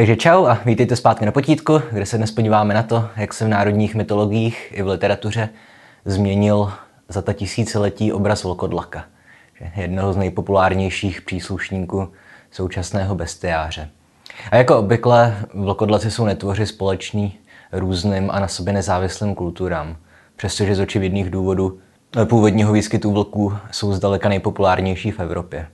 Takže čau a vítejte zpátky na potítku, kde se dnes podíváme na to, jak se v národních mytologiích i v literatuře změnil za ta tisíciletí obraz vlkodlaka, jednoho z nejpopulárnějších příslušníků současného bestiáře. A jako obvykle vlkodlaci jsou netvoři společný různým a na sobě nezávislým kulturám, přestože z očividných důvodů původního výskytu vlků jsou zdaleka nejpopulárnější v Evropě.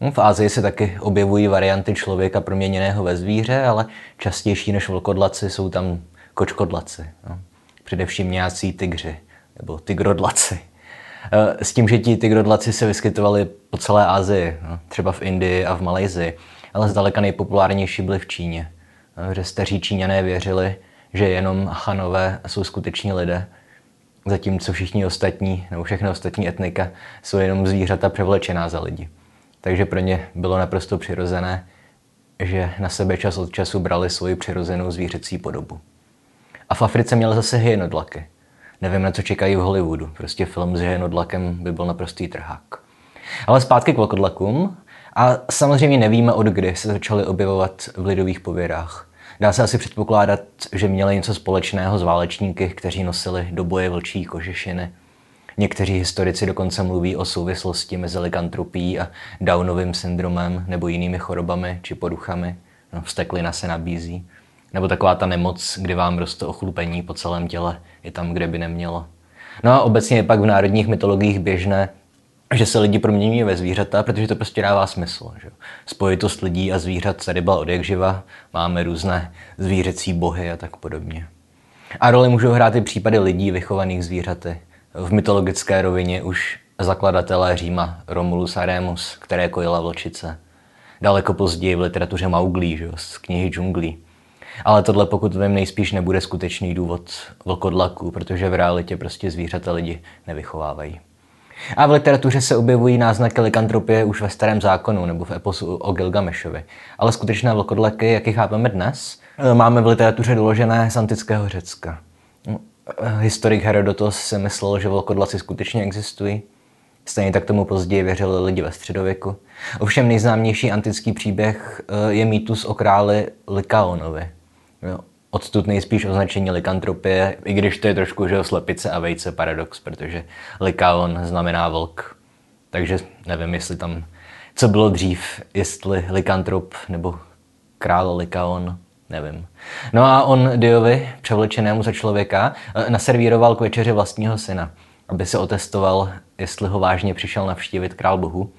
Hm, v Ázii se taky objevují varianty člověka proměněného ve zvíře, ale častější než vlkodlaci jsou tam kočkodlaci. No. Především nějací tygři nebo tygrodlaci. Eh, s tím, že ti tygrodlaci se vyskytovali po celé Asii, no, třeba v Indii a v Malajzii, ale zdaleka nejpopulárnější byly v Číně. No, že staří Číňané věřili, že jenom chanové jsou skuteční lidé, zatímco všichni ostatní, nebo všechny ostatní etnika jsou jenom zvířata převlečená za lidi. Takže pro ně bylo naprosto přirozené, že na sebe čas od času brali svoji přirozenou zvířecí podobu. A v Africe měl zase hyenodlaky. Nevím, na co čekají v Hollywoodu. Prostě film s hyenodlakem by byl naprostý trhák. Ale zpátky k vlkodlakům. A samozřejmě nevíme, od kdy se začaly objevovat v lidových pověrách. Dá se asi předpokládat, že měli něco společného s válečníky, kteří nosili do boje vlčí kožešiny Někteří historici dokonce mluví o souvislosti mezi likantropií a Downovým syndromem nebo jinými chorobami či poruchami. No, vsteklina se nabízí. Nebo taková ta nemoc, kdy vám roste ochlupení po celém těle, i tam, kde by nemělo. No a obecně je pak v národních mytologiích běžné, že se lidi proměňují ve zvířata, protože to prostě dává smysl. Že? Spojitost lidí a zvířat tady byla od živa. Máme různé zvířecí bohy a tak podobně. A roli můžou hrát i případy lidí vychovaných zvířaty v mytologické rovině už zakladatelé Říma Romulus a Remus, které kojila vlčice. Daleko později v literatuře Mauglí, že, z knihy džunglí. Ale tohle pokud vím nejspíš nebude skutečný důvod vlkodlaku, protože v realitě prostě zvířata lidi nevychovávají. A v literatuře se objevují náznaky likantropie už ve starém zákonu nebo v eposu o Gilgamešovi. Ale skutečné vlkodlaky, jak je chápeme dnes, máme v literatuře doložené z antického Řecka. Historik Herodotos si myslel, že vlkodlaci skutečně existují. Stejně tak tomu později věřili lidi ve středověku. Ovšem nejznámější antický příběh eh, je mýtus o králi Likaonovi. Odtud nejspíš označení likantropie, i když to je trošku že slepice a vejce paradox, protože Likaon znamená vlk. Takže nevím, jestli tam, co bylo dřív, jestli likantrop nebo král Likaon nevím. No a on Diovi, převlečenému za člověka, eh, naservíroval k večeři vlastního syna, aby se otestoval, jestli ho vážně přišel navštívit král bohu,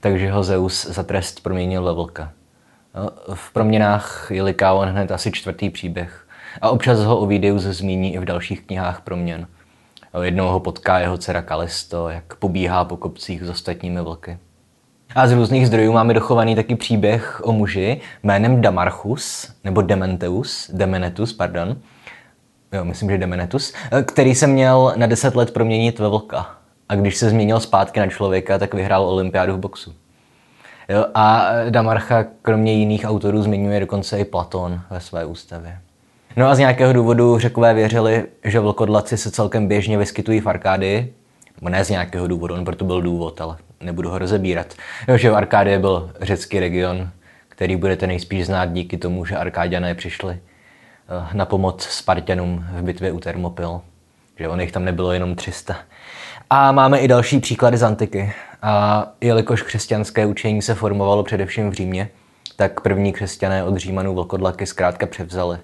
takže ho Zeus za trest proměnil ve vlka. No, v proměnách je Likaon hned asi čtvrtý příběh a občas ho Ovidius zmíní i v dalších knihách proměn. Jednou ho potká jeho dcera Kalisto, jak pobíhá po kopcích s ostatními vlky. A z různých zdrojů máme dochovaný taky příběh o muži jménem Damarchus, nebo Dementeus, Demenetus, pardon, jo, myslím, že Demenetus, který se měl na 10 let proměnit ve vlka. A když se změnil zpátky na člověka, tak vyhrál olympiádu v boxu. Jo, a Damarcha kromě jiných autorů zmiňuje dokonce i Platón ve své ústavě. No a z nějakého důvodu řekové věřili, že vlkodlaci se celkem běžně vyskytují v nebo ne z nějakého důvodu, on proto byl důvod, ale nebudu ho rozebírat. Jo, že v Arkádie byl řecký region, který budete nejspíš znát díky tomu, že Arkáďané přišli eh, na pomoc Spartanům v bitvě u Termopil. Že on jich tam nebylo jenom 300. A máme i další příklady z antiky. A jelikož křesťanské učení se formovalo především v Římě, tak první křesťané od Římanů vlkodlaky zkrátka převzali.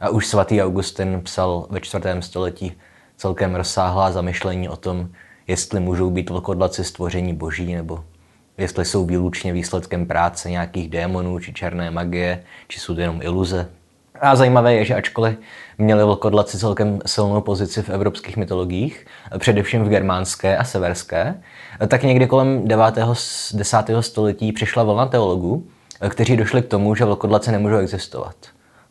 A už svatý Augustin psal ve čtvrtém století celkem rozsáhlá zamyšlení o tom, jestli můžou být vlkodlaci stvoření boží, nebo jestli jsou výlučně výsledkem práce nějakých démonů, či černé magie, či jsou to jenom iluze. A zajímavé je, že ačkoliv měli vlkodlaci celkem silnou pozici v evropských mytologiích, především v germánské a severské, tak někdy kolem 9. 10. století přišla vlna teologů, kteří došli k tomu, že vlkodlaci nemůžou existovat.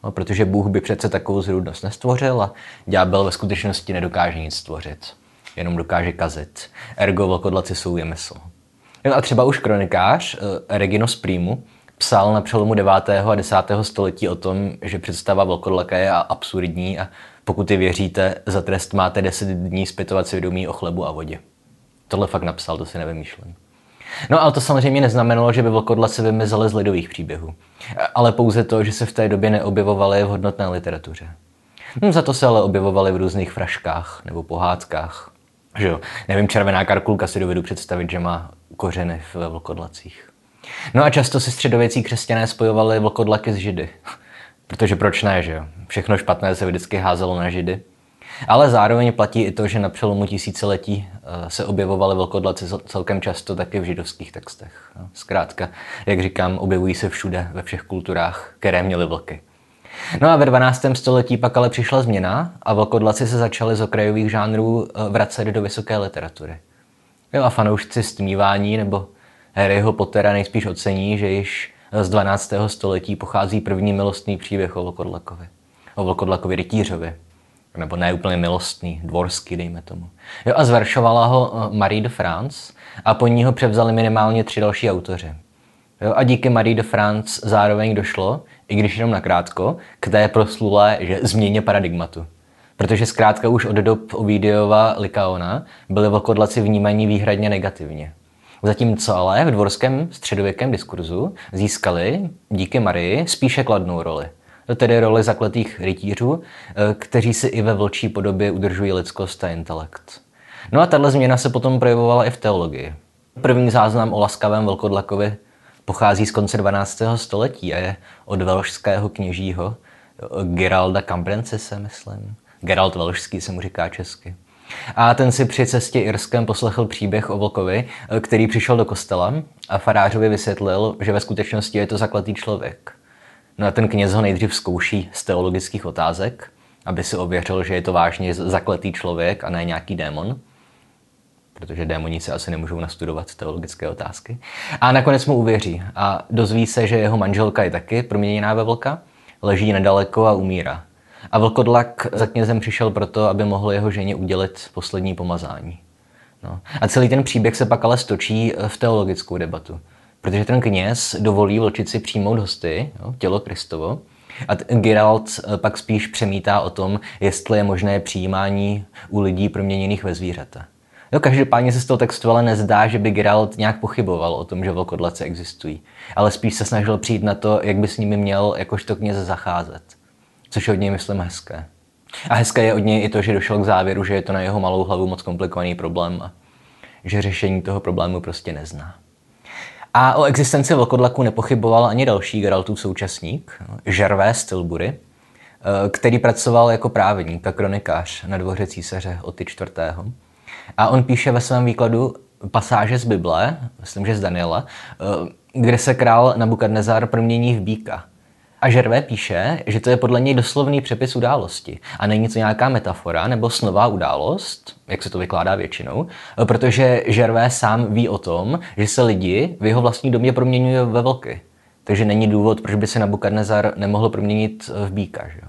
No, protože Bůh by přece takovou zrůdnost nestvořil a ďábel ve skutečnosti nedokáže nic stvořit jenom dokáže kazit. Ergo vlkodlaci jsou vymysl. No a třeba už kronikář eh, Reginos Primu psal na přelomu 9. a 10. století o tom, že představa vlkodlaka je absurdní a pokud ji věříte, za trest máte 10 dní zpytovat svědomí o chlebu a vodě. Tohle fakt napsal, to si nevymýšlím. No ale to samozřejmě neznamenalo, že by vlkodlaci vymizely z lidových příběhů, ale pouze to, že se v té době neobjevovaly v hodnotné literatuře. No, za to se ale objevovaly v různých fraškách nebo pohádkách. Že jo? Nevím, červená karkulka si dovedu představit, že má kořeny ve vlkodlacích. No a často si středověcí křesťané spojovali vlkodlaky s židy. Protože proč ne, že jo? Všechno špatné se vždycky házelo na židy. Ale zároveň platí i to, že na přelomu tisíciletí eh, se objevovaly velkodlaci celkem často taky v židovských textech. No, zkrátka, jak říkám, objevují se všude, ve všech kulturách, které měly vlky. No a ve 12. století pak ale přišla změna a vlkodlaci se začaly z okrajových žánrů eh, vracet do vysoké literatury. Jo a fanoušci stmívání nebo Harryho Pottera nejspíš ocení, že již z 12. století pochází první milostný příběh o Vlkodlakovi. O Vlkodlakovi rytířovi, nebo ne úplně milostný, dvorský, dejme tomu. Jo, a zveršovala ho eh, Marie de France a po ní ho převzali minimálně tři další autoři. Jo, a díky Marie de France zároveň došlo, i když jenom nakrátko, k té proslulé že změně paradigmatu. Protože zkrátka už od dob Ovidiova Likaona byly vlkodlaci vnímaní výhradně negativně. Zatímco ale v dvorském středověkém diskurzu získali díky Marii spíše kladnou roli – tedy roli zakletých rytířů, eh, kteří si i ve vlčí podobě udržují lidskost a intelekt. No a tahle změna se potom projevovala i v teologii. První záznam o laskavém velkodlakovi pochází z konce 12. století a je od velšského kněžího eh, Geralda Cambrencise, myslím. Gerald Velšský se mu říká česky. A ten si při cestě Irskem poslechl příběh o Vlkovi, eh, který přišel do kostela a farářovi vysvětlil, že ve skutečnosti je to zakletý člověk. No a ten kněz ho nejdřív zkouší z teologických otázek, aby si ověřil, že je to vážně zakletý člověk a ne nějaký démon, protože démoníci asi nemůžou nastudovat teologické otázky. A nakonec mu uvěří a dozví se, že jeho manželka je taky proměněná ve vlka, leží nedaleko a umírá. A vlkodlak za knězem přišel proto, aby mohl jeho ženě udělit poslední pomazání. No. A celý ten příběh se pak ale stočí v teologickou debatu. Protože ten kněz dovolí vlčici přijmout hosty, jo, tělo Kristovo, a Geralt eh, pak spíš přemítá o tom, jestli je možné přijímání u lidí proměněných ve zvířata. Jo, každopádně se z toho textu ale nezdá, že by Geralt nějak pochyboval o tom, že vlkodlace existují. Ale spíš se snažil přijít na to, jak by s nimi měl jakožto kněz zacházet. Což je od něj, myslím, hezké. A hezké je od něj i to, že došel k závěru, že je to na jeho malou hlavu moc komplikovaný problém a že řešení toho problému prostě nezná. A o existenci vlkodlaku nepochyboval ani další Geraltův současník, Gervais Tilbury, eh, který pracoval jako právník a kronikář na dvoře císaře Oty IV. A on píše ve svém výkladu pasáže z Bible, myslím, že z Daniela, eh, kde se král Nabukadnezar promění v býka. A Žervé píše, že to je podle něj doslovný přepis události a není to nějaká metafora nebo snová událost, jak se to vykládá většinou, protože Žervé sám ví o tom, že se lidi v jeho vlastní domě proměňují ve vlky. Takže není důvod, proč by se Nabukadnezar nemohl proměnit v býka. Že?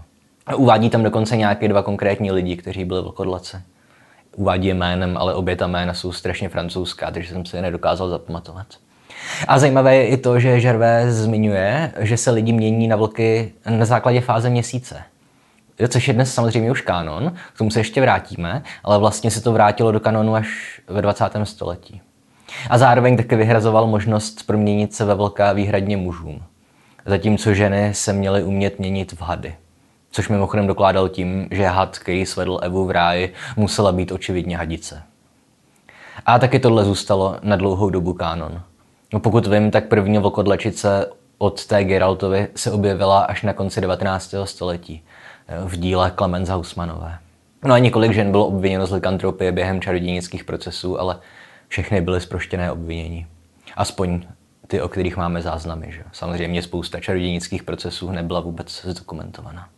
Uvádí tam dokonce nějaké dva konkrétní lidi, kteří byli vlkodlace. Uvádí je jménem, ale obě ta jména jsou strašně francouzská, takže jsem si je nedokázal zapamatovat. A zajímavé je i to, že Žervé zmiňuje, že se lidi mění na vlky na základě fáze měsíce. Což je dnes samozřejmě už kanon, k tomu se ještě vrátíme, ale vlastně se to vrátilo do kanonu až ve 20. století. A zároveň taky vyhrazoval možnost proměnit se ve vlka výhradně mužům, zatímco ženy se měly umět měnit v hady. Což mimochodem dokládal tím, že had, který svedl Evu v ráji, musela být očividně hadice. A taky tohle zůstalo na dlouhou dobu kánon. No pokud vím, tak první vlkodlačice od té Geraltovi se objevila až na konci 19. století v díle Clemens Hausmanové. No a několik žen bylo obviněno z likantropie během čarodějnických procesů, ale všechny byly zproštěné obvinění. Aspoň ty, o kterých máme záznamy. Že? Samozřejmě spousta čarodějnických procesů nebyla vůbec zdokumentovaná.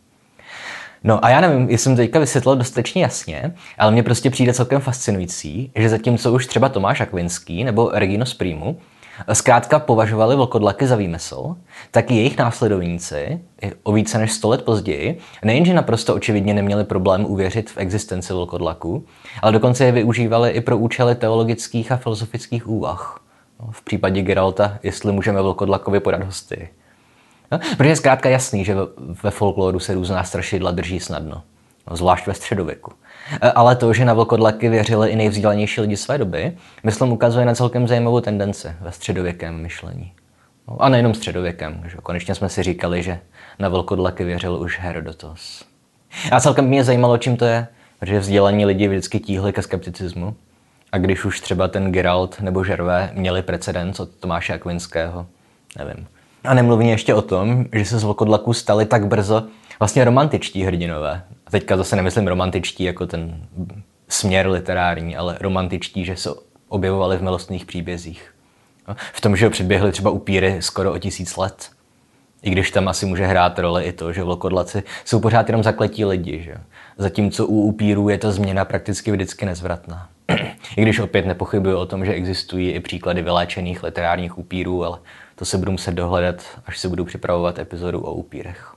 No a já nevím, jestli jsem teďka vysvětlil dostatečně jasně, ale mně prostě přijde celkem fascinující, že zatímco už třeba Tomáš Akvinský nebo Regino Sprimu zkrátka považovali vlkodlaky za výmysl, tak i jejich následovníci o více než 100 let později nejenže naprosto očividně neměli problém uvěřit v existenci vlkodlaku, ale dokonce je využívali i pro účely teologických a filozofických úvah. No, v případě Geralta, jestli můžeme vlkodlakovi podat hosty. No, protože je zkrátka jasný, že ve folkloru se různá strašidla drží snadno. no, zvlášť ve středověku. E, ale to, že na vlkodlaky věřili i nejvzdělanější lidi své doby, myslím, ukazuje na celkem zajímavou tendenci ve středověkém myšlení. No, a nejenom středověkem. Že? Konečně jsme si říkali, že na vlkodlaky věřil už Herodotos. A celkem mě zajímalo, čím to je, protože vzdělaní lidi vždycky tíhli ke skepticismu. A když už třeba ten Geralt nebo Žervé měli precedens od Tomáše Akvinského, nevím. A nemluvně ještě o tom, že se z vlkodlaků stali tak brzo vlastně romantičtí hrdinové. A teďka zase nemyslím romantičtí jako ten směr literární, ale romantičtí, že se objevovali v milostných příbězích. V tom, že předběhli třeba upíry skoro o tisíc let. I když tam asi může hrát roli i to, že vlkodlaci jsou pořád jenom zakletí lidi. Že? Zatímco u upírů je ta změna prakticky vždycky nezvratná. I když opět nepochybuju o tom, že existují i příklady vyléčených literárních upírů, ale to se budu muset dohledat, až se budu připravovat epizodu o upírech.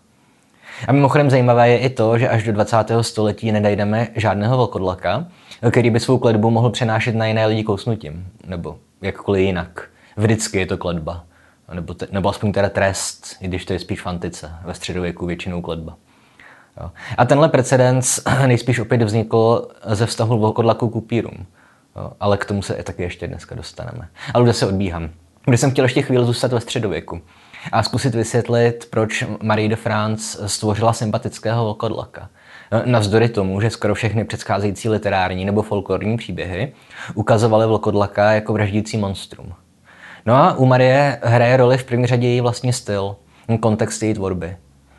A mimochodem zajímavé je i to, že až do 20. století nedajdeme žádného vlkodlaka, který by svou kledbu mohl přenášet na jiné lidi kousnutím, nebo jakkoliv jinak. Vždycky je to kledba. Nebo, te, nebo aspoň teda trest, i když to je spíš fantice. Ve středověku většinou kledba. Jo. A tenhle precedens nejspíš opět vznikl ze vztahu vlkodlaku k upírům. Jo. Ale k tomu se taky ještě dneska dostaneme. Ale kde se odbíhám. Kde jsem chtěl ještě chvíli zůstat ve středověku a zkusit vysvětlit, proč Marie de France stvořila sympatického vlkodlaka. Navzdory tomu, že skoro všechny předcházející literární nebo folklorní příběhy ukazovaly vlkodlaka jako vraždící monstrum. No a u Marie hraje roli v první řadě její vlastní styl, kontext její tvorby.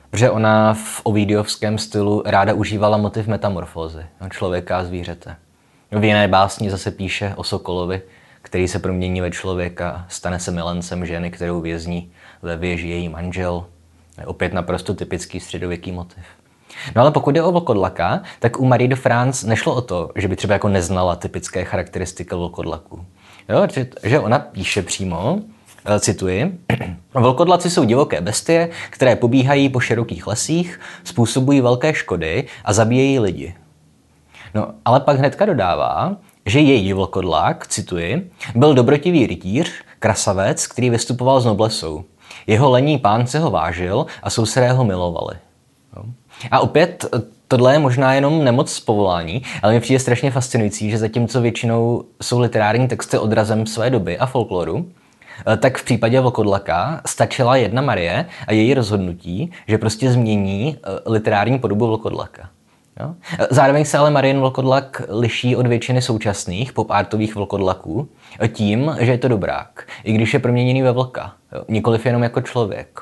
Protože ona v ovidiovském stylu ráda užívala motiv metamorfózy, člověka a zvířete. V jiné básni zase píše o Sokolovi, který se promění ve člověka, stane se milencem ženy, kterou vězní ve věži její manžel. Je opět naprosto typický středověký motiv. No ale pokud jde o vlkodlaka, tak u Marie de France nešlo o to, že by třeba jako neznala typické charakteristiky vlkodlaku. Jo, že, že ona píše přímo, eh, cituji, Vlkodlaci jsou divoké bestie, které pobíhají po širokých lesích, způsobují velké škody a zabíjejí lidi. No, ale pak hnedka dodává, že její vlkodlak, cituji, byl dobrotivý rytíř, krasavec, který vystupoval z noblesou. Jeho lení pán se ho vážil a sousedé ho milovali. A opět, tohle je možná jenom nemoc z povolání, ale mi přijde strašně fascinující, že zatímco většinou jsou literární texty odrazem své doby a folkloru, eh, tak v případě Vlkodlaka stačila jedna Marie a její rozhodnutí, že prostě změní eh, literární podobu Vlkodlaka. Jo? Zároveň se ale Marian Vlkodlak liší od většiny současných popartových vlkodlaků tím, že je to dobrák, i když je proměněný ve vlka, jo? nikoliv jenom jako člověk.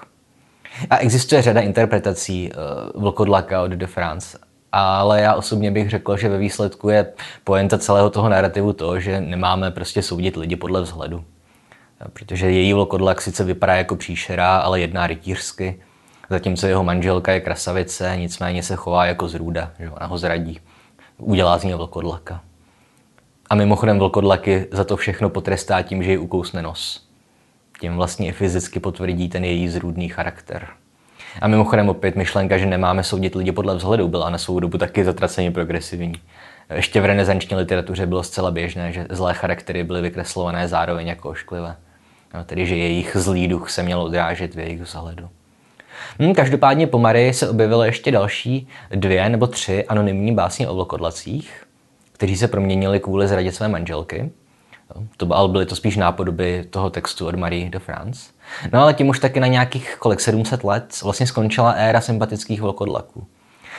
A existuje řada interpretací uh, vlkodlaka od de France, ale já osobně bych řekl, že ve výsledku je poenta celého toho narrativu to, že nemáme prostě soudit lidi podle vzhledu. Protože její vlkodlak sice vypadá jako příšera, ale jedná rytířsky Zatímco jeho manželka je krasavice, nicméně se chová jako zrůda, že ona ho zradí. Udělá z něj vlkodlaka. A mimochodem vlkodlaky za to všechno potrestá tím, že ji ukousne nos. Tím vlastně i fyzicky potvrdí ten její zrůdný charakter. A mimochodem opět myšlenka, že nemáme soudit lidi podle vzhledu, byla na svou dobu taky zatraceně progresivní. Ještě v renesanční literatuře bylo zcela běžné, že zlé charaktery byly vykreslované zároveň jako ošklivé. No, tedy, že jejich zlý duch se měl odrážet v jejich vzhledu. Hmm, každopádně po Marii se objevily ještě další dvě nebo tři anonymní básně o vlkodlacích, kteří se proměnili kvůli zradě své manželky. To, ale byly to spíš nápodoby toho textu od Marie de France. No ale tím už taky na nějakých kolik 700 let vlastně skončila éra sympatických vlkodlaků.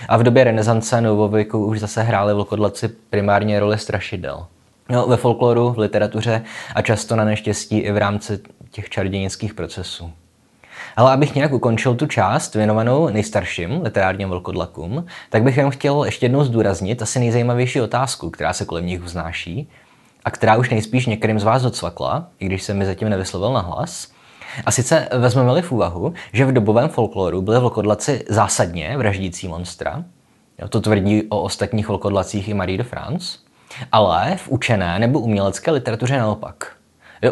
A v době renesance novověku už zase hráli vlkodlaci primárně roli strašidel. No, ve folkloru, v literatuře a často na neštěstí i v rámci těch čarodějnických procesů. Ale abych nějak ukončil tu část věnovanou nejstarším literárním vlkodlakům, tak bych jenom chtěl ještě jednou zdůraznit asi nejzajímavější otázku, která se kolem nich vznáší a která už nejspíš některým z vás docvakla, i když se mi zatím nevyslovil na hlas. A sice vezmeme-li v úvahu, že v dobovém folkloru byly vlkodlaci zásadně vraždící monstra, to tvrdí o ostatních vlkodlacích i Marie de France, ale v učené nebo umělecké literatuře naopak.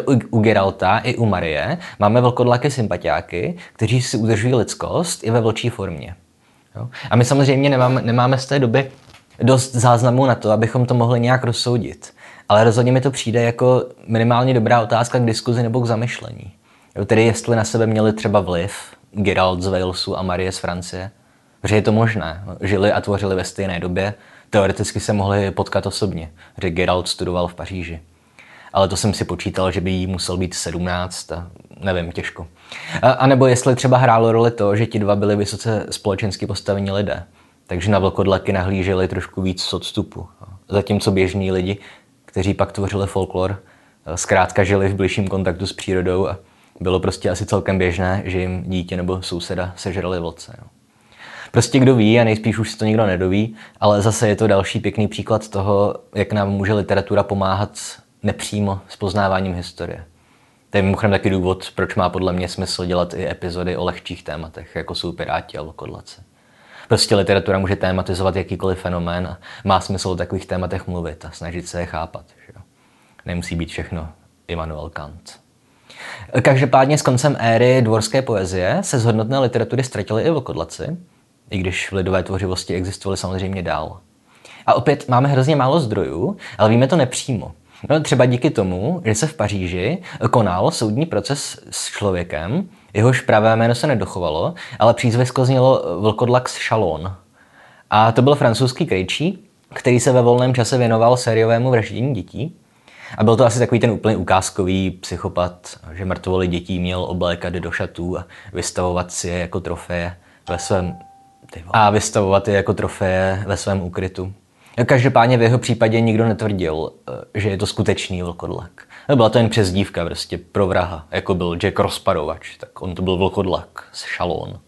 U, u Geralta i u Marie máme velkodlaké sympatiáky, kteří si udržují lidskost i ve vlčí formě. Jo? A my samozřejmě nemáme, nemáme z té doby dost záznamů na to, abychom to mohli nějak rozsoudit. Ale rozhodně mi to přijde jako minimálně dobrá otázka k diskuzi nebo k zamyšlení. Jo, tedy jestli na sebe měli třeba vliv Geralt z Walesu a Marie z Francie. Že je to možné. Žili a tvořili ve stejné době, teoreticky se mohli potkat osobně, že Geralt studoval v Paříži. Ale to jsem si počítal, že by jí musel být 17 a nevím, těžko. A, nebo jestli třeba hrálo roli to, že ti dva byli vysoce společensky postavení lidé, takže na vlkodlaky nahlíželi trošku víc z odstupu. Zatímco běžní lidi, kteří pak tvořili folklor, zkrátka žili v bližším kontaktu s přírodou a bylo prostě asi celkem běžné, že jim dítě nebo souseda sežrali vlce. No. Prostě kdo ví a nejspíš už si to nikdo nedoví, ale zase je to další pěkný příklad toho, jak nám může literatura pomáhat nepřímo s poznáváním historie. To je mimochodem taky důvod, proč má podle mě smysl dělat i epizody o lehčích tématech, jako jsou Piráti a Lokodlace. Prostě literatura může tématizovat jakýkoliv fenomén a má smysl o takových tématech mluvit a snažit se je chápat. Že jo? Nemusí být všechno Immanuel Kant. Každopádně s koncem éry dvorské poezie se z hodnotné literatury ztratili i vlkodlaci, i když v lidové tvořivosti existovaly samozřejmě dál. A opět máme hrozně málo zdrojů, ale víme to nepřímo. No, třeba díky tomu, že se v Paříži konal soudní proces s člověkem, jehož pravé jméno se nedochovalo, ale přízvisko znělo Vlkodlax Chalon. A to byl francouzský krejčí, který se ve volném čase věnoval sériovému vraždění dětí. A byl to asi takový ten úplně ukázkový psychopat, že mrtvoly dětí měl oblékat do šatů a vystavovat si je jako trofeje ve svém a vystavovat je jako trofeje ve svém úkrytu. Každopádně v jeho případě nikdo netvrdil, eh, že je to skutečný vlkodlak. Byla to jen přezdívka prostě pro vraha, jako byl Jack Rozparovač, tak on to byl vlkodlak z Šalón.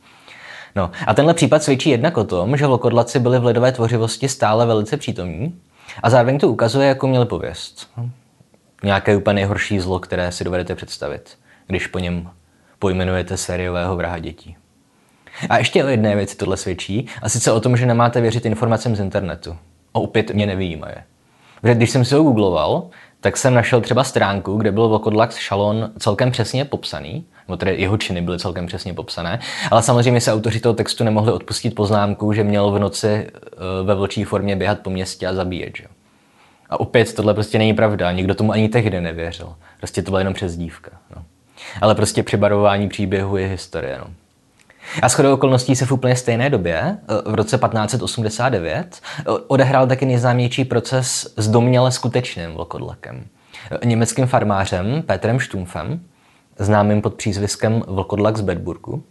No a tenhle případ svědčí jednak o tom, že vlkodlaci byli v lidové tvořivosti stále velice přítomní a zároveň to ukazuje, jako měli pověst. Nějaké úplně nejhorší zlo, které si dovedete představit, když po něm pojmenujete sériového vraha dětí. A ještě o jedné věci tohle svědčí, a sice o tom, že nemáte věřit informacím z internetu. Opět mě nevyjímaje. Protože když jsem si ho googloval, tak jsem našel třeba stránku, kde byl Vokodlax Šalon celkem přesně popsaný, nebo tedy jeho činy byly celkem přesně popsané, ale samozřejmě se autoři toho textu nemohli odpustit poznámku, že měl v noci eh, ve vlčí formě běhat po městě a zabíjet. Že? A opět tohle prostě není pravda, nikdo tomu ani tehdy nevěřil. Prostě to byla jenom přezdívka. No. Ale prostě přebarování příběhu je historie. No. A shodou okolností se v úplně stejné době, eh, v roce 1589, eh, odehrál taky nejznámější proces s domněle skutečným vlkodlakem. Eh, německým farmářem Petrem Štumfem, známým pod přízviskem Vlkodlak z Bedburgu.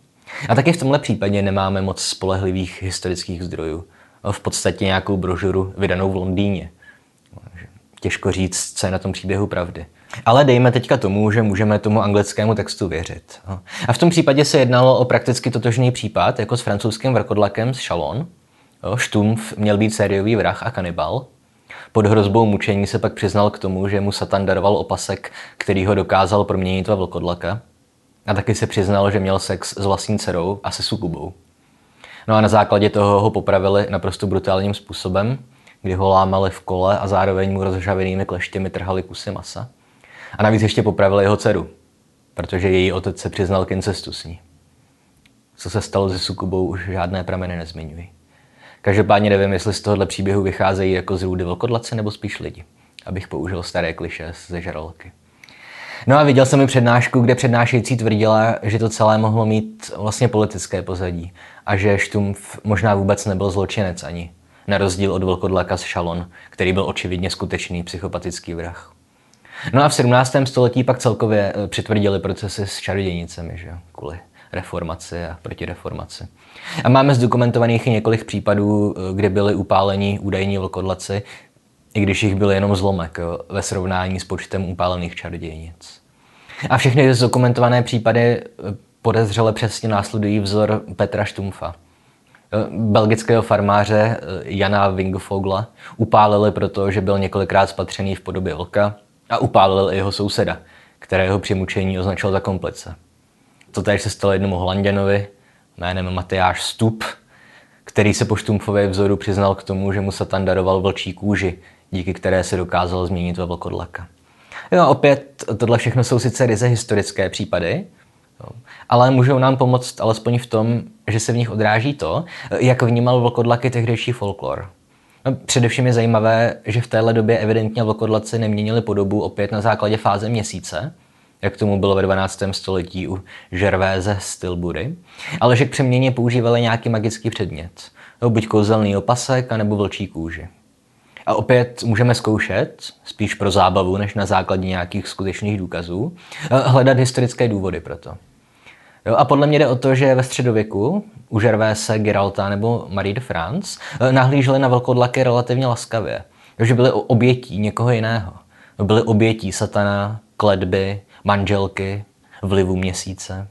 A taky v tomhle případě nemáme moc spolehlivých historických zdrojů. V podstatě nějakou brožuru vydanou v Londýně. Těžko říct, co je na tom příběhu pravdy. Ale dejme teďka tomu, že můžeme tomu anglickému textu věřit. A v tom případě se jednalo o prakticky totožný případ, jako s francouzským vrkodlakem z Chalon. Štumf měl být sériový vrah a kanibal. Pod hrozbou mučení se pak přiznal k tomu, že mu Satan daroval opasek, který ho dokázal proměnit ve vlkodlaka. A taky se přiznal, že měl sex s vlastní dcerou a se sukubou. No a na základě toho ho popravili naprosto brutálním způsobem, kdy ho lámali v kole a zároveň mu rozžavenými kleštěmi trhali kusy masa. A navíc ještě popravil jeho dceru, protože její otec se přiznal k incestu s ní. Co se stalo se Sukubou, už žádné prameny nezmiňují. Každopádně nevím, jestli z tohohle příběhu vycházejí jako z růdy vlkodlace nebo spíš lidi, abych použil staré kliše ze žraloky. No a viděl jsem i přednášku, kde přednášející tvrdila, že to celé mohlo mít vlastně politické pozadí a že Štumf možná vůbec nebyl zločinec ani, na rozdíl od vlkodlaka z Šalon, který byl očividně skutečný psychopatický vrah. No a v 17. století pak celkově eh, přitvrdili procesy s čarodějnicemi, že kvůli reformaci a protireformaci. A máme zdokumentovaných i několik případů, eh, kdy byli upáleni údajní vlkodlaci, i když jich byl jenom zlomek jo, ve srovnání s počtem upálených čarodějnic. A všechny zdokumentované případy eh, podezřele přesně následují vzor Petra Štumfa. Belgického farmáře Jana Wingfogla upálili proto, že byl několikrát spatřený v podobě oka a upálil i jeho souseda, kterého při mučení označil za komplice. To tady se stalo jednomu Holanděnovi jménem Matyáš Stup, který se po Štumfově vzoru přiznal k tomu, že mu Satan daroval vlčí kůži, díky které se dokázal změnit ve vlkodlaka. Jo, opět, tohle všechno jsou sice ryze historické případy, ale můžou nám pomoct alespoň v tom, že se v nich odráží to, jak vnímal vlkodlaky tehdejší folklor. No, především je zajímavé, že v téhle době evidentně vlkodlaci neměnili podobu opět na základě fáze měsíce, jak tomu bylo ve 12. století u Žervéze z Tilbury, ale že k přeměně používali nějaký magický předmět, buď kouzelný opasek, anebo vlčí kůži. A opět můžeme zkoušet, spíš pro zábavu, než na základě nějakých skutečných důkazů, hledat historické důvody pro to. Jo, a podle mě jde o to, že ve středověku u Žervése, Geralta nebo Marie de France nahlíželi na velkodlaky relativně laskavě, že byli obětí někoho jiného. Byli obětí satana, kledby, manželky, vlivu měsíce.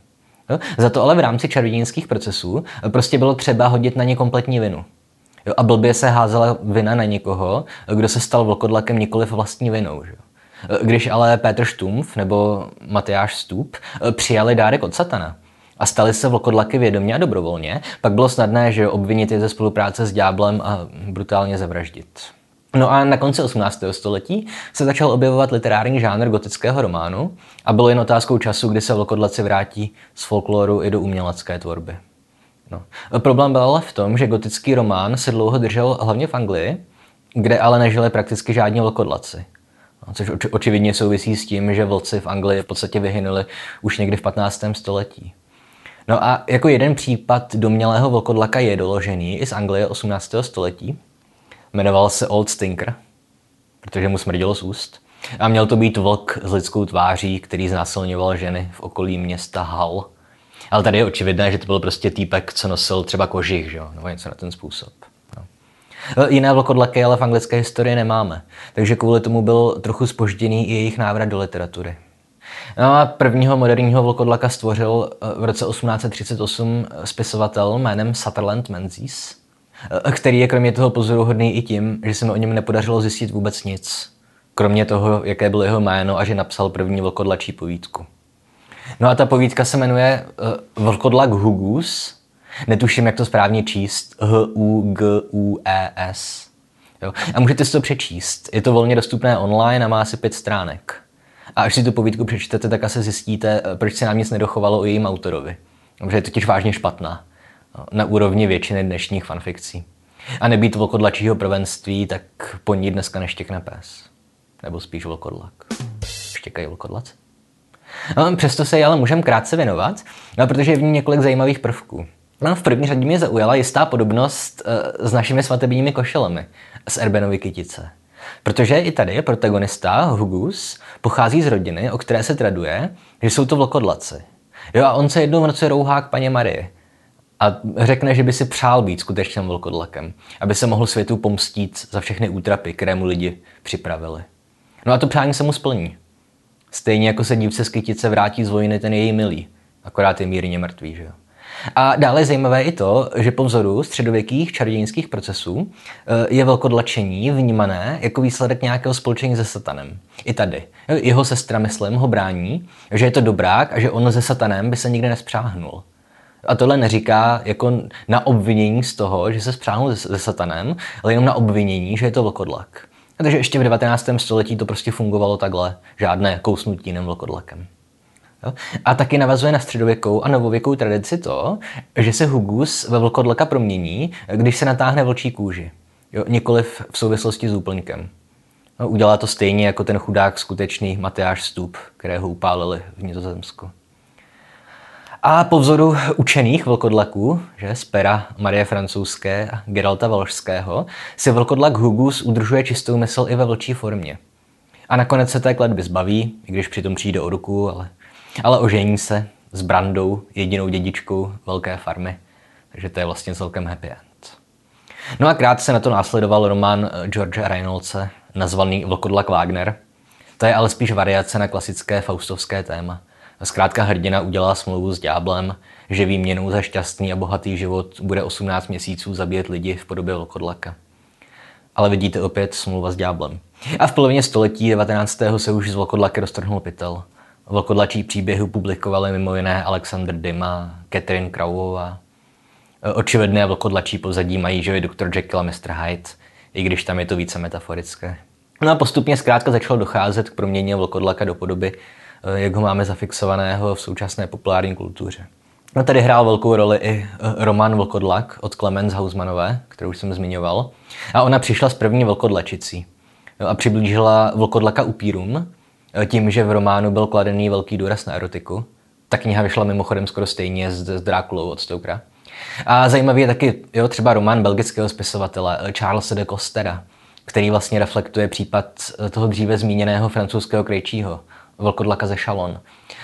Jo? Za to ale v rámci čarodějnických procesů prostě bylo třeba hodit na ně kompletní vinu. Jo? A blbě se házela vina na někoho, kdo se stal vlkodlakem nikoliv vlastní vinou. Že? Když ale Petr Štumf nebo Matyáš Stup přijali dárek od satana a stali se vlkodlaky vědomě a dobrovolně, pak bylo snadné, že obvinit je ze spolupráce s ďáblem a brutálně zavraždit. No a na konci 18. století se začal objevovat literární žánr gotického románu a bylo jen otázkou času, kdy se vlkodlaci vrátí z folkloru i do umělecké tvorby. No. Problém byl ale v tom, že gotický román se dlouho držel hlavně v Anglii, kde ale nežili prakticky žádní vlkodlaci. No, což oč- očividně souvisí s tím, že vlci v Anglii v podstatě vyhynuli už někdy v 15. století. No a jako jeden případ domělého vlkodlaka je doložený i z Anglie 18. století, Jmenoval se Old Stinker, protože mu smrdilo z úst. A měl to být vlk s lidskou tváří, který znásilňoval ženy v okolí města Hull. Ale tady je očividné, že to byl prostě týpek, co nosil třeba kožich, že? nebo něco na ten způsob. Jiné vlkodlaky ale v anglické historii nemáme, takže kvůli tomu byl trochu spožděný i jejich návrat do literatury. No a prvního moderního vlkodlaka stvořil eh, v roce 1838 spisovatel jménem Sutherland Menzies, Eh, který je kromě toho pozoruhodný i tím, že se mi o něm nepodařilo zjistit vůbec nic. Kromě toho, jaké bylo jeho jméno a že napsal první vlkodlačí povídku. No a ta povídka se jmenuje uh, Vlkodlak Hugus. Netuším, jak to správně číst. H-U-G-U-E-S. Jo. A můžete si to přečíst. Je to volně dostupné online a má asi pět stránek. A až si tu povídku přečtete, tak asi zjistíte, eh, proč se nám nic nedochovalo o jejím autorovi. Protože je totiž vážně špatná na úrovni většiny dnešních fanfikcí. A nebýt vlkodlačího prvenství, tak po ní dneska neštěkne pes. Nebo spíš vlkodlak. Štěkají vlkodlaci. No, přesto se ale můžeme krátce věnovat, no, protože je v ní několik zajímavých prvků. No, v první řadě mě zaujala jistá podobnost uh, s našimi svatebními košelemi z Erbenovy kytice. Protože i tady je protagonista, Hugus, pochází z rodiny, o které se traduje, že jsou to vlkodlaci. Jo, a on se jednou v noci rouhá k paně Marii a řekne, že by si přál být skutečným vlkodlakem, aby se mohl světu pomstít za všechny útrapy, které mu lidi připravili. No a to přání se mu splní. Stejně jako se dívce z kytice vrátí z vojny ten její milý, akorát je mírně mrtvý, že jo. A dále je zajímavé i to, že po vzoru středověkých čarodějnických procesů eh, je velkodlačení vnímané jako výsledek nějakého spolčení se satanem. I tady. Jeho sestra, myslím, ho brání, že je to dobrák a že on se satanem by se nikdy nespřáhnul. A tohle neříká jako na obvinění z toho, že se spřáhnul se satanem, ale jenom na obvinění, že je to vlkodlak. A takže ještě v 19. století to prostě fungovalo takhle. Žádné kousnutí nem vlkodlakem. Jo? A taky navazuje na středověkou a novověkou tradici to, že se hugus ve vlkodlaka promění, když se natáhne vlčí kůži. Jo? Nikoliv v souvislosti s úplňkem. No, udělá to stejně jako ten chudák skutečný Matyáš Stup, kterého upálili v Nizozemsku. A po vzoru učených vlkodlaků, že z pera Marie Francouzské a Geralta Valšského, si vlkodlak Hugus udržuje čistou mysl i ve vlčí formě. A nakonec se té kletby zbaví, i když přitom přijde o ruku, ale, ale ožení se s Brandou, jedinou dědičkou velké farmy. Takže to je vlastně celkem happy end. No a krátce na to následoval román eh, George Reynoldse, nazvaný Vlkodlak Wagner. To je ale spíš variace na klasické faustovské téma. Zkrátka hrdina udělá smlouvu s ďáblem, že výměnou za šťastný a bohatý život bude 18 měsíců zabíjet lidi v podobě vlkodlaka. Ale vidíte opět smlouva s ďáblem. A v polovině století 19. se už z vlkodlaky roztrhnul pytel. Vlkodlačí příběhy publikovali mimo jiné Alexander Dima, Catherine Crowová. Očividné vlkodlačí pozadí mají, je Dr. Jekyll a Mr. Hyde, i když tam je to více metaforické. No a postupně zkrátka začalo docházet k proměně vlkodlaka do podoby Eh, jak ho máme zafixovaného v současné populární kultuře. No tady hrál velkou roli i eh, Roman Vlkodlak od Clemens Hausmanové, kterou jsem zmiňoval. A ona přišla s první vlkodlačicí a přiblížila vlkodlaka upírům, tím, že v románu byl kladený velký důraz na erotiku. Ta kniha vyšla mimochodem skoro stejně s, s Drákulou od Stokera. A zajímavý je taky jo, třeba román belgického spisovatele Charlesa de Costera, který vlastně reflektuje případ toho dříve zmíněného francouzského krejčího, vlkodlaka ze Chalon.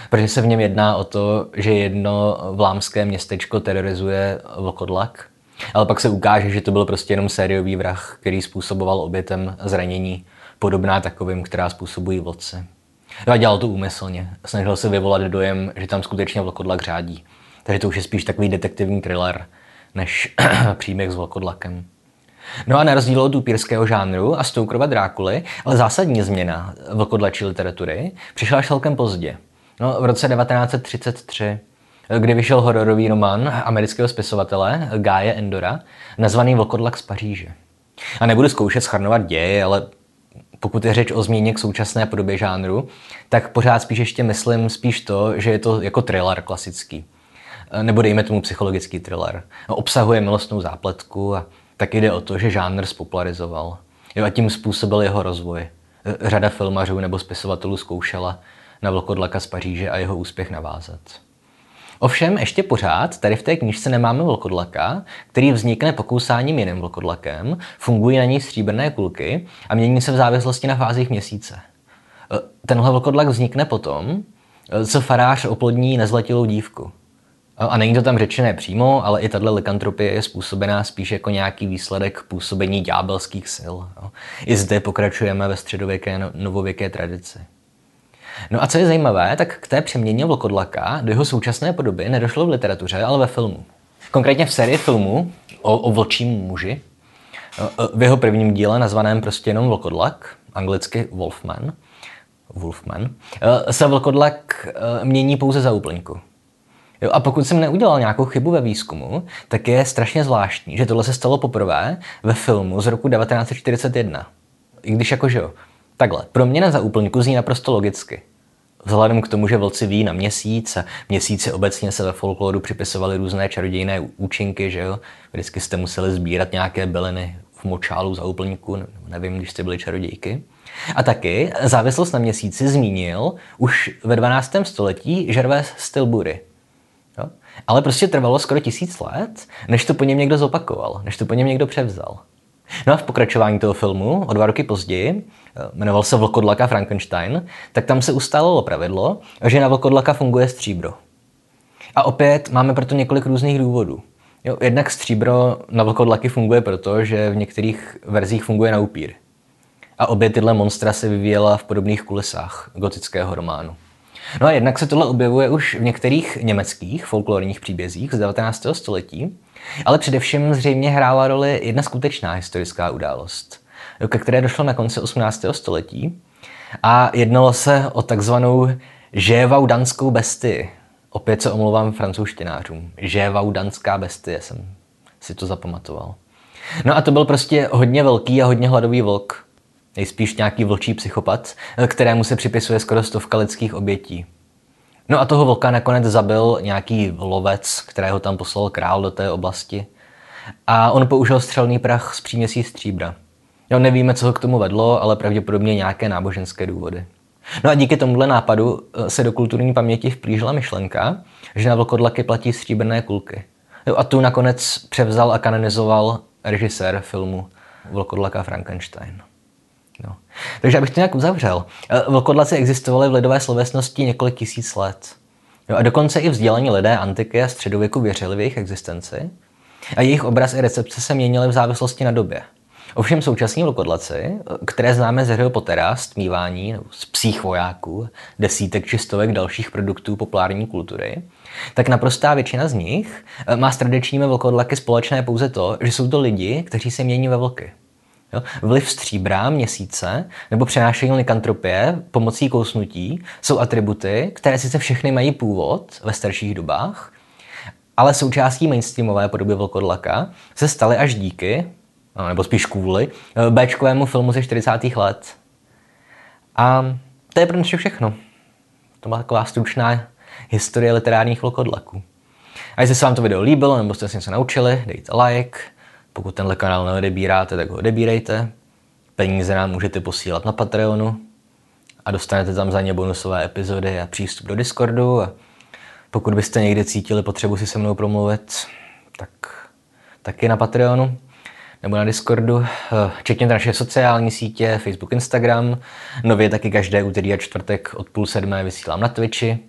Protože se v něm jedná o to, že jedno vlámské městečko terorizuje vlkodlak, ale pak se ukáže, že to byl prostě jenom sériový vrah, který způsoboval obětem zranění, podobná takovým, která způsobují vlodci. No a dělal to úmyslně. Snažil se vyvolat dojem, že tam skutečně vlkodlak řádí. Takže to už je spíš takový detektivní thriller, než příběh s vlkodlakem. No a na rozdíl od upírského žánru a Stokerova Drákuly, ale zásadní změna vlkodlačí literatury přišla až celkem pozdě. No, v roce 1933, kdy vyšel hororový román amerického spisovatele Gáje Endora, nazvaný Vlkodlak z Paříže. A nebudu zkoušet schrnovat děje, ale pokud je řeč o změně k současné podobě žánru, tak pořád spíš ještě myslím spíš to, že je to jako thriller klasický. Nebo dejme tomu psychologický thriller. Obsahuje milostnou zápletku a tak jde o to, že žánr spopularizoval. Jo, a tím způsobil jeho rozvoj. Řada filmařů nebo spisovatelů zkoušela na Vlkodlaka z Paříže a jeho úspěch navázat. Ovšem, ještě pořád tady v té knižce nemáme vlkodlaka, který vznikne pokousáním jiným vlkodlakem, fungují na něj stříbrné kulky a mění se v závislosti na fázích měsíce. E, tenhle vlkodlak vznikne potom, e, co farář oplodní nezletilou dívku. A není to tam řečené přímo, ale i tato likantropie je způsobená spíš jako nějaký výsledek působení ďábelských sil. I zde pokračujeme ve středověké no, novověké tradici. No a co je zajímavé, tak k té přeměně vlkodlaka do jeho současné podoby nedošlo v literatuře, ale ve filmu. Konkrétně v sérii filmu o, o vlčím muži, v jeho prvním díle nazvaném prostě jenom Vlkodlak, anglicky Wolfman, Wolfman, se vlkodlak mění pouze za úplňku. Jo, a pokud jsem neudělal nějakou chybu ve výzkumu, tak je strašně zvláštní, že tohle se stalo poprvé ve filmu z roku 1941. I když jakože jo, takhle, proměna za úplňku zní naprosto logicky. Vzhledem k tomu, že vlci ví na měsíc a měsíci obecně se ve folkloru připisovaly různé čarodějné účinky, že jo? Vždycky jste museli sbírat nějaké byliny v močálu za úplňku, nevím, když jste byli čarodějky. A taky závislost na měsíci zmínil už ve 12. století Gervais Stilbury? Ale prostě trvalo skoro tisíc let, než to po něm někdo zopakoval, než to po něm někdo převzal. No a v pokračování toho filmu, o dva roky později, eh, jmenoval se Vlkodlaka Frankenstein, tak tam se ustálilo pravidlo, že na Vlkodlaka funguje stříbro. A opět máme proto několik různých důvodů. Jo, jednak stříbro na vlkodlaky funguje proto, že v některých verzích funguje na upír. A obě tyhle monstra se vyvíjela v podobných kulisách gotického románu. No a jednak se tohle objevuje už v některých německých folklorních příbězích z 19. století, ale především zřejmě hrála roli jedna skutečná historická událost, ke které došlo na konci 18. století a jednalo se o takzvanou žévaudanskou bestii. Opět se omlouvám francouzštinářům. Žévaudanská bestie jsem si to zapamatoval. No a to byl prostě hodně velký a hodně hladový vlk, Nejspíš nějaký vlčí psychopat, kterému se připisuje skoro stovka lidských obětí. No a toho vlka nakonec zabil nějaký lovec, kterého tam poslal král do té oblasti. A on použil střelný prach z příměsí stříbra. No, nevíme, co ho k tomu vedlo, ale pravděpodobně nějaké náboženské důvody. No a díky tomuhle nápadu eh, se do kulturní paměti vplížila myšlenka, že na vlkodlaky platí stříbrné kulky. Jo, a tu nakonec převzal a kanonizoval režisér filmu Vlkodlaka Frankenstein. No. Takže abych to nějak uzavřel. Eh, vlkodlaci existovaly v lidové slovesnosti několik tisíc let. No a dokonce i vzdělaní lidé antiky a středověku věřili v jejich existenci a jejich obraz i recepce se měnily v závislosti na době. Ovšem současní vlkodlaci, eh, které známe z Harryho Pottera, z tmívání, z psích vojáků, desítek či stovek dalších produktů populární kultury, tak naprostá většina z nich eh, má s tradičními vlkodlaky společné pouze to, že jsou to lidi, kteří se mění ve vlky. Jo? Vliv stříbra, měsíce nebo přenášení likantropie pomocí kousnutí jsou atributy, které sice všechny mají původ ve starších dobách, ale součástí mainstreamové podoby vlkodlaka se staly až díky, nebo spíš kvůli, Bčkovému filmu ze 40. let. A to je pro dnešek všechno. To byla taková stručná historie literárních vlkodlaků. A jestli se vám to video líbilo, nebo jste se něco naučili, dejte like, pokud tenhle kanál neodebíráte, tak ho odebírejte. Peníze nám můžete posílat na Patreonu. a dostanete tam za ně bonusové epizody a přístup do Discordu. A pokud byste někdy cítili potřebu si se mnou promluvit, tak taky na Patreonu nebo na Discordu. Čekněte naše sociální sítě, Facebook, Instagram. Nově taky každé úterý a čtvrtek od půl sedmé vysílám na Twitchi,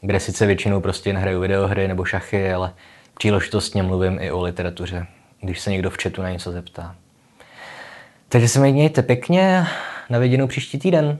kde sice většinou prostě jen hraju videohry nebo šachy, ale příležitostně mluvím i o literatuře, když se někdo v chatu na něco zeptá. Takže se mějte pěkně, na viděnou příští týden.